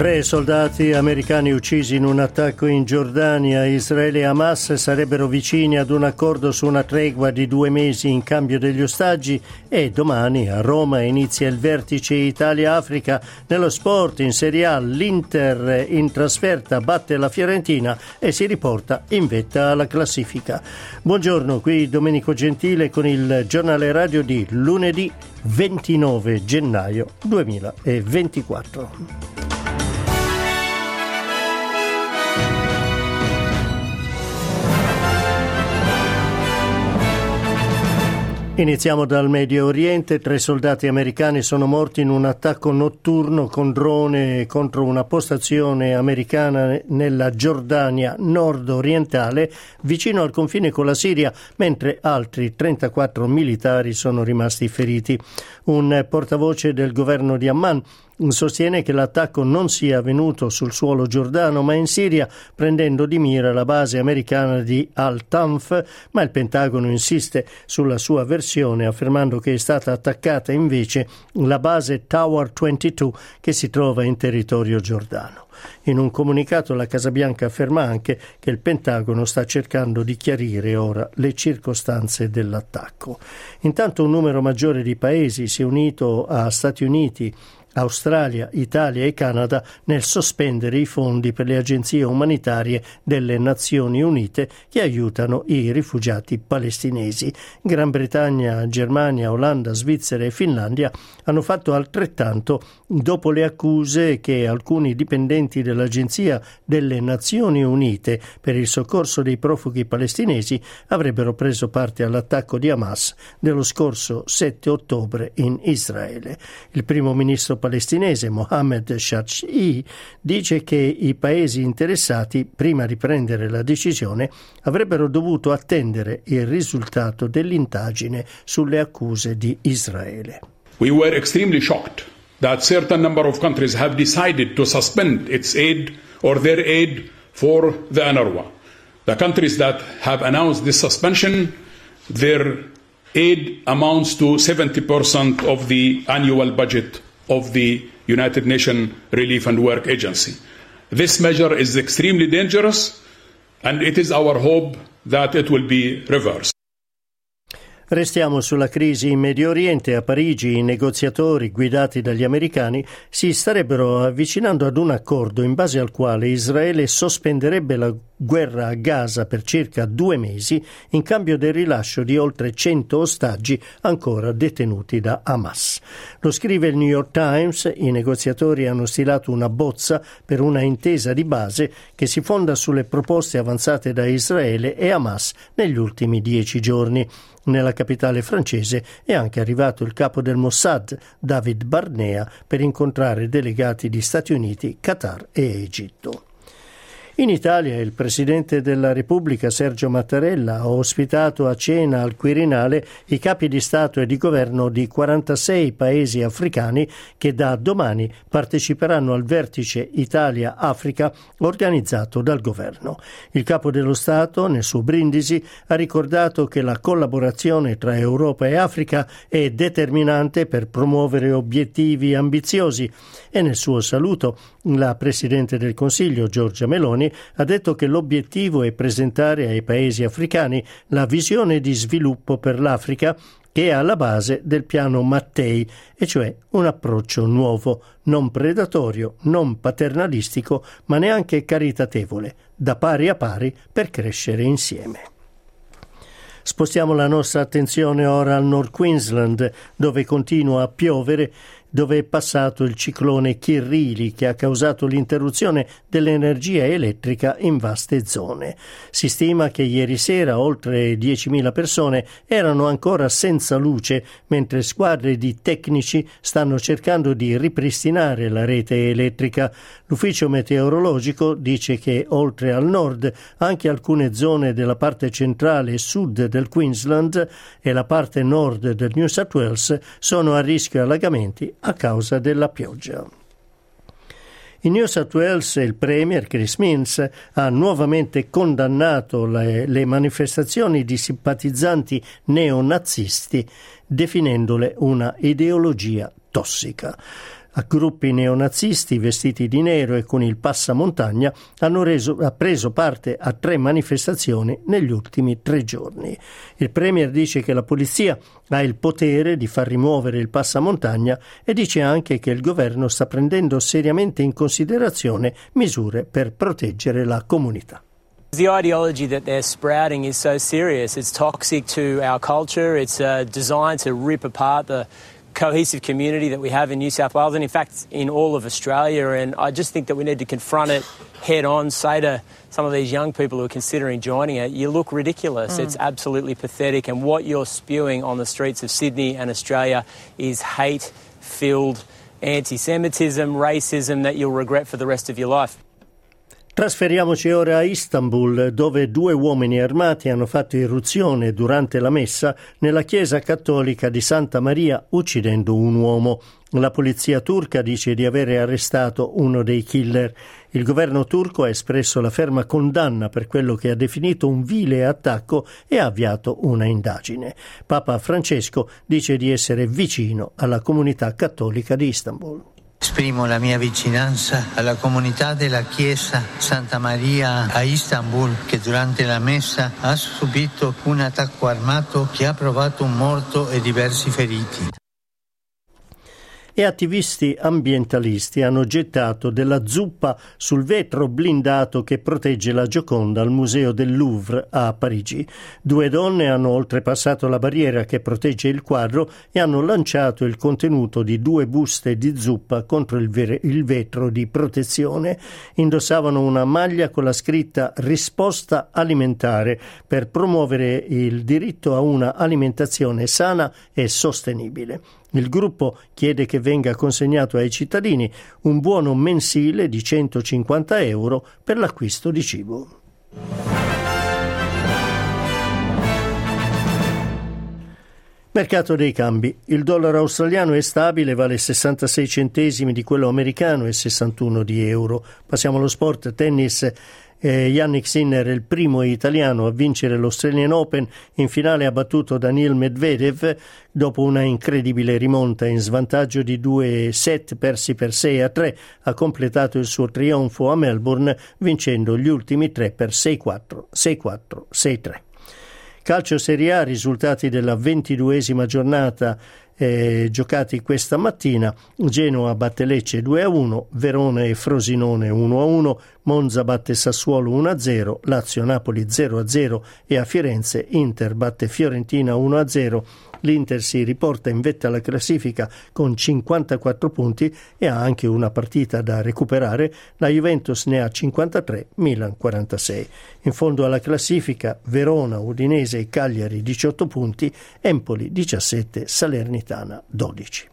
Tre soldati americani uccisi in un attacco in Giordania. Israele e Hamas sarebbero vicini ad un accordo su una tregua di due mesi in cambio degli ostaggi e domani a Roma inizia il vertice Italia-Africa. Nello sport in Serie A l'Inter in trasferta batte la Fiorentina e si riporta in vetta alla classifica. Buongiorno, qui Domenico Gentile con il giornale radio di lunedì 29 gennaio 2024. Iniziamo dal Medio Oriente. Tre soldati americani sono morti in un attacco notturno con drone contro una postazione americana nella Giordania nord-orientale, vicino al confine con la Siria, mentre altri 34 militari sono rimasti feriti. Un portavoce del governo di Amman sostiene che l'attacco non sia avvenuto sul suolo giordano ma in Siria prendendo di mira la base americana di Al-Tanf, ma il Pentagono insiste sulla sua versione affermando che è stata attaccata invece la base Tower 22 che si trova in territorio giordano. In un comunicato la Casa Bianca afferma anche che il Pentagono sta cercando di chiarire ora le circostanze dell'attacco. Intanto un numero maggiore di paesi si è unito a Stati Uniti, Australia, Italia e Canada nel sospendere i fondi per le agenzie umanitarie delle Nazioni Unite che aiutano i rifugiati palestinesi. Gran Bretagna, Germania, Olanda, Svizzera e Finlandia hanno fatto altrettanto dopo le accuse che alcuni dipendenti dell'Agenzia delle Nazioni Unite per il soccorso dei profughi palestinesi avrebbero preso parte all'attacco di Hamas dello scorso 7 ottobre in Israele. Il primo ministro palestinese Mohammed Shachi dice che i paesi interessati, prima di prendere la decisione, avrebbero dovuto attendere il risultato dell'indagine sulle accuse di Israele. We were extremely shocked that certain number of countries have decided to suspend its aid or their aid for the UNRWA. The countries that have announced this suspension, their aid amounts to 70% of the annual budget of the United Nations Relief and Work Agency. This measure is extremely dangerous, and it is our hope that it will be reversed. Restiamo sulla crisi in Medio Oriente. A Parigi i negoziatori guidati dagli americani si starebbero avvicinando ad un accordo in base al quale Israele sospenderebbe la guerra a Gaza per circa due mesi in cambio del rilascio di oltre 100 ostaggi ancora detenuti da Hamas. Lo scrive il New York Times, i negoziatori hanno stilato una bozza per una intesa di base che si fonda sulle proposte avanzate da Israele e Hamas negli ultimi dieci giorni. Nella capitale francese è anche arrivato il capo del Mossad, David Barnea, per incontrare delegati di Stati Uniti, Qatar e Egitto. In Italia il Presidente della Repubblica Sergio Mattarella ha ospitato a cena al Quirinale i capi di Stato e di Governo di 46 paesi africani che da domani parteciperanno al vertice Italia-Africa organizzato dal Governo. Il Capo dello Stato, nel suo brindisi, ha ricordato che la collaborazione tra Europa e Africa è determinante per promuovere obiettivi ambiziosi e nel suo saluto la Presidente del Consiglio Giorgia Meloni ha detto che l'obiettivo è presentare ai paesi africani la visione di sviluppo per l'Africa che è alla base del piano Mattei, e cioè un approccio nuovo, non predatorio, non paternalistico, ma neanche caritatevole, da pari a pari per crescere insieme. Spostiamo la nostra attenzione ora al North Queensland, dove continua a piovere dove è passato il ciclone Kirrili che ha causato l'interruzione dell'energia elettrica in vaste zone. Si stima che ieri sera oltre 10.000 persone erano ancora senza luce mentre squadre di tecnici stanno cercando di ripristinare la rete elettrica. L'ufficio meteorologico dice che oltre al nord anche alcune zone della parte centrale e sud del Queensland e la parte nord del New South Wales sono a rischio allagamenti a causa della pioggia. In New South Wales il Premier Chris Minns ha nuovamente condannato le, le manifestazioni di simpatizzanti neonazisti, definendole una ideologia tossica a gruppi neonazisti vestiti di nero e con il passamontagna hanno reso, ha preso parte a tre manifestazioni negli ultimi tre giorni. Il Premier dice che la polizia ha il potere di far rimuovere il passamontagna e dice anche che il governo sta prendendo seriamente in considerazione misure per proteggere la comunità. The ideology that they're sprouting is so serious. It's toxic to our culture. It's uh, designed to rip apart the cohesive community that we have in New South Wales and, in fact, in all of Australia. And I just think that we need to confront it head on, say to some of these young people who are considering joining it, you look ridiculous. Mm. It's absolutely pathetic. And what you're spewing on the streets of Sydney and Australia is hate filled anti Semitism, racism that you'll regret for the rest of your life. Trasferiamoci ora a Istanbul, dove due uomini armati hanno fatto irruzione durante la messa nella chiesa cattolica di Santa Maria, uccidendo un uomo. La polizia turca dice di avere arrestato uno dei killer. Il governo turco ha espresso la ferma condanna per quello che ha definito un vile attacco e ha avviato una indagine. Papa Francesco dice di essere vicino alla comunità cattolica di Istanbul. Esprimo la mia vicinanza alla comunità della Chiesa Santa Maria a Istanbul che durante la messa ha subito un attacco armato che ha provato un morto e diversi feriti e attivisti ambientalisti hanno gettato della zuppa sul vetro blindato che protegge la Gioconda al Museo del Louvre a Parigi. Due donne hanno oltrepassato la barriera che protegge il quadro e hanno lanciato il contenuto di due buste di zuppa contro il, ver- il vetro di protezione. Indossavano una maglia con la scritta risposta alimentare per promuovere il diritto a una alimentazione sana e sostenibile. Il gruppo chiede che venga consegnato ai cittadini un buono mensile di 150 euro per l'acquisto di cibo. Mercato dei cambi. Il dollaro australiano è stabile, vale 66 centesimi di quello americano e 61 di euro. Passiamo allo sport. Tennis eh, Yannick Sinner è il primo italiano a vincere l'Australian Open. In finale ha battuto Daniel Medvedev dopo una incredibile rimonta in svantaggio di due set persi per 6 a 3. Ha completato il suo trionfo a Melbourne vincendo gli ultimi tre per 6-4, 6-4, 6-3. Calcio Serie A, risultati della ventiduesima giornata eh, giocati questa mattina. Genoa batte Lecce 2-1, Verona e Frosinone 1-1, Monza batte Sassuolo 1-0, Lazio-Napoli 0-0 e a Firenze Inter batte Fiorentina 1-0. L'Inter si riporta in vetta alla classifica con 54 punti e ha anche una partita da recuperare. La Juventus ne ha 53, Milan 46. In fondo alla classifica Verona, Udinese e Cagliari 18 punti, Empoli 17, Salernitana 12.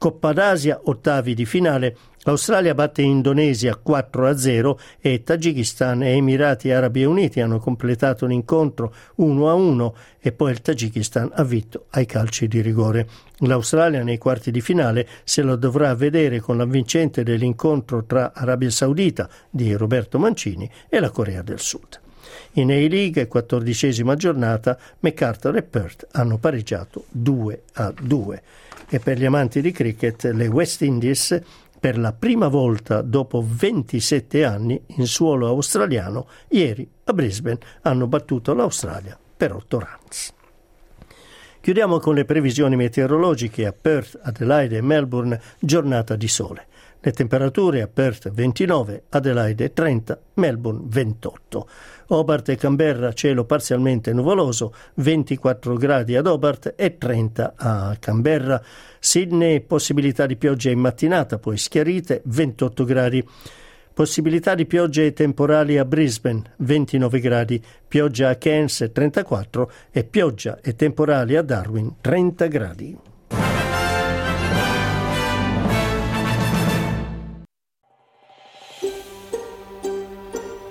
Coppa d'Asia, ottavi di finale, L'Australia batte Indonesia 4-0 e Tagikistan e Emirati Arabi Uniti hanno completato l'incontro 1-1 e poi il Tagikistan ha vinto ai calci di rigore. L'Australia nei quarti di finale se lo dovrà vedere con la vincente dell'incontro tra Arabia Saudita di Roberto Mancini e la Corea del Sud. In A-League, quattordicesima giornata, MacArthur e Perth hanno pareggiato 2 2. E per gli amanti di cricket, le West Indies per la prima volta dopo 27 anni in suolo australiano, ieri a Brisbane hanno battuto l'Australia per 8 runs. Chiudiamo con le previsioni meteorologiche a Perth, Adelaide e Melbourne, giornata di sole. Le temperature a Perth 29, Adelaide 30, Melbourne 28. Hobart e Canberra cielo parzialmente nuvoloso, 24 gradi ad Hobart e 30 a Canberra. Sydney possibilità di pioggia in mattinata, poi schiarite, 28 gradi. Possibilità di piogge temporali a Brisbane, 29 gradi, pioggia a Cairns 34 e pioggia e temporali a Darwin, 30 gradi.